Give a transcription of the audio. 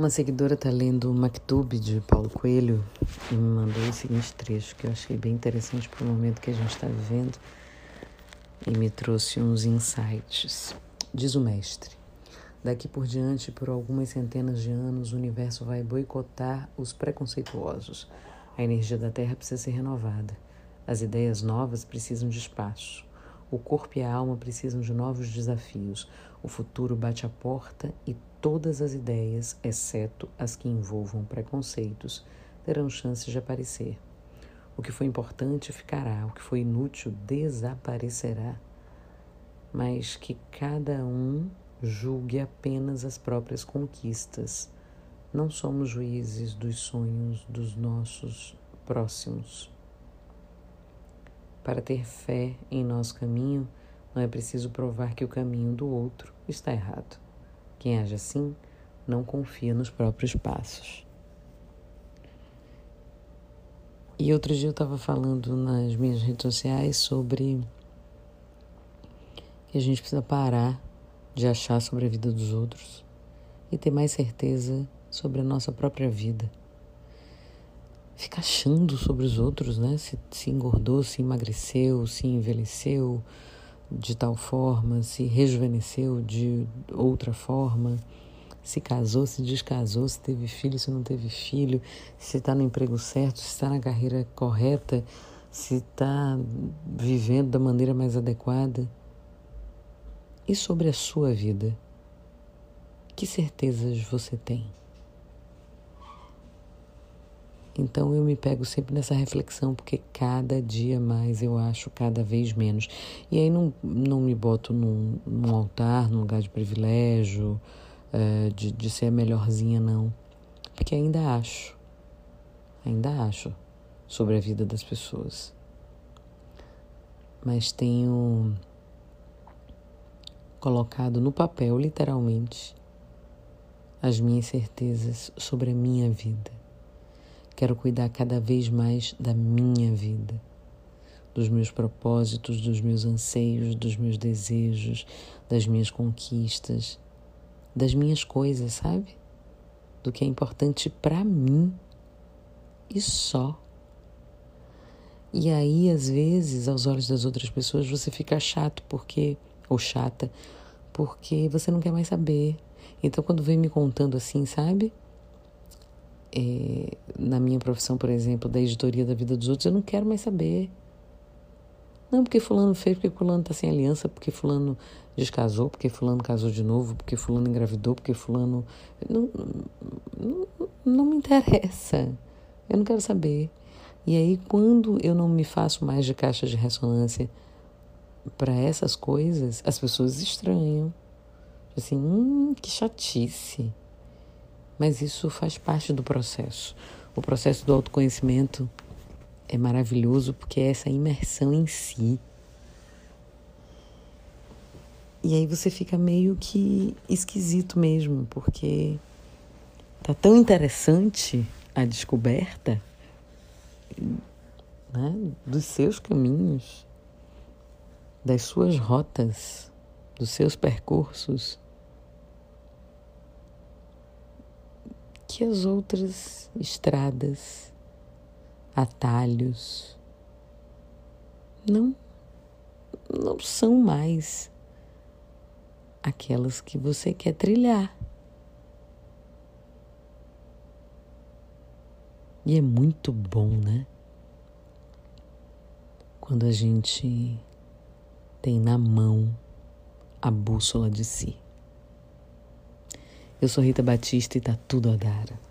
Uma seguidora está lendo o Maktub de Paulo Coelho e me mandou o seguinte trecho que eu achei bem interessante para o momento que a gente está vivendo e me trouxe uns insights. Diz o mestre: Daqui por diante, por algumas centenas de anos, o universo vai boicotar os preconceituosos. A energia da Terra precisa ser renovada. As ideias novas precisam de espaço. O corpo e a alma precisam de novos desafios. O futuro bate a porta e todas as ideias, exceto as que envolvam preconceitos, terão chances de aparecer. O que foi importante ficará, o que foi inútil desaparecerá. Mas que cada um julgue apenas as próprias conquistas. Não somos juízes dos sonhos dos nossos próximos. Para ter fé em nosso caminho, não é preciso provar que o caminho do outro está errado. Quem age assim não confia nos próprios passos. E outro dia eu estava falando nas minhas redes sociais sobre que a gente precisa parar de achar sobre a vida dos outros e ter mais certeza sobre a nossa própria vida fica achando sobre os outros, né? Se, se engordou, se emagreceu, se envelheceu de tal forma, se rejuvenesceu de outra forma, se casou, se descasou, se teve filho, se não teve filho, se está no emprego certo, se está na carreira correta, se está vivendo da maneira mais adequada. E sobre a sua vida? Que certezas você tem? Então eu me pego sempre nessa reflexão, porque cada dia mais eu acho cada vez menos. E aí não, não me boto num, num altar, num lugar de privilégio, é, de, de ser a melhorzinha, não. Porque ainda acho, ainda acho sobre a vida das pessoas. Mas tenho colocado no papel, literalmente, as minhas certezas sobre a minha vida. Quero cuidar cada vez mais da minha vida, dos meus propósitos, dos meus anseios, dos meus desejos, das minhas conquistas, das minhas coisas, sabe? Do que é importante para mim e só. E aí, às vezes, aos olhos das outras pessoas, você fica chato porque ou chata, porque você não quer mais saber. Então, quando vem me contando assim, sabe? É, na minha profissão, por exemplo, da editoria da vida dos outros, eu não quero mais saber. Não, porque fulano fez, porque fulano está sem aliança, porque fulano descasou, porque fulano casou de novo, porque fulano engravidou, porque fulano... Não, não, não me interessa. Eu não quero saber. E aí, quando eu não me faço mais de caixa de ressonância para essas coisas, as pessoas estranham. Assim, hum, que chatice. Mas isso faz parte do processo. O processo do autoconhecimento é maravilhoso porque é essa imersão em si. E aí você fica meio que esquisito mesmo, porque tá tão interessante a descoberta né, dos seus caminhos, das suas rotas, dos seus percursos. Que as outras estradas, atalhos, não, não são mais aquelas que você quer trilhar. E é muito bom, né? Quando a gente tem na mão a bússola de si. Eu sou Rita Batista e tá tudo a dar.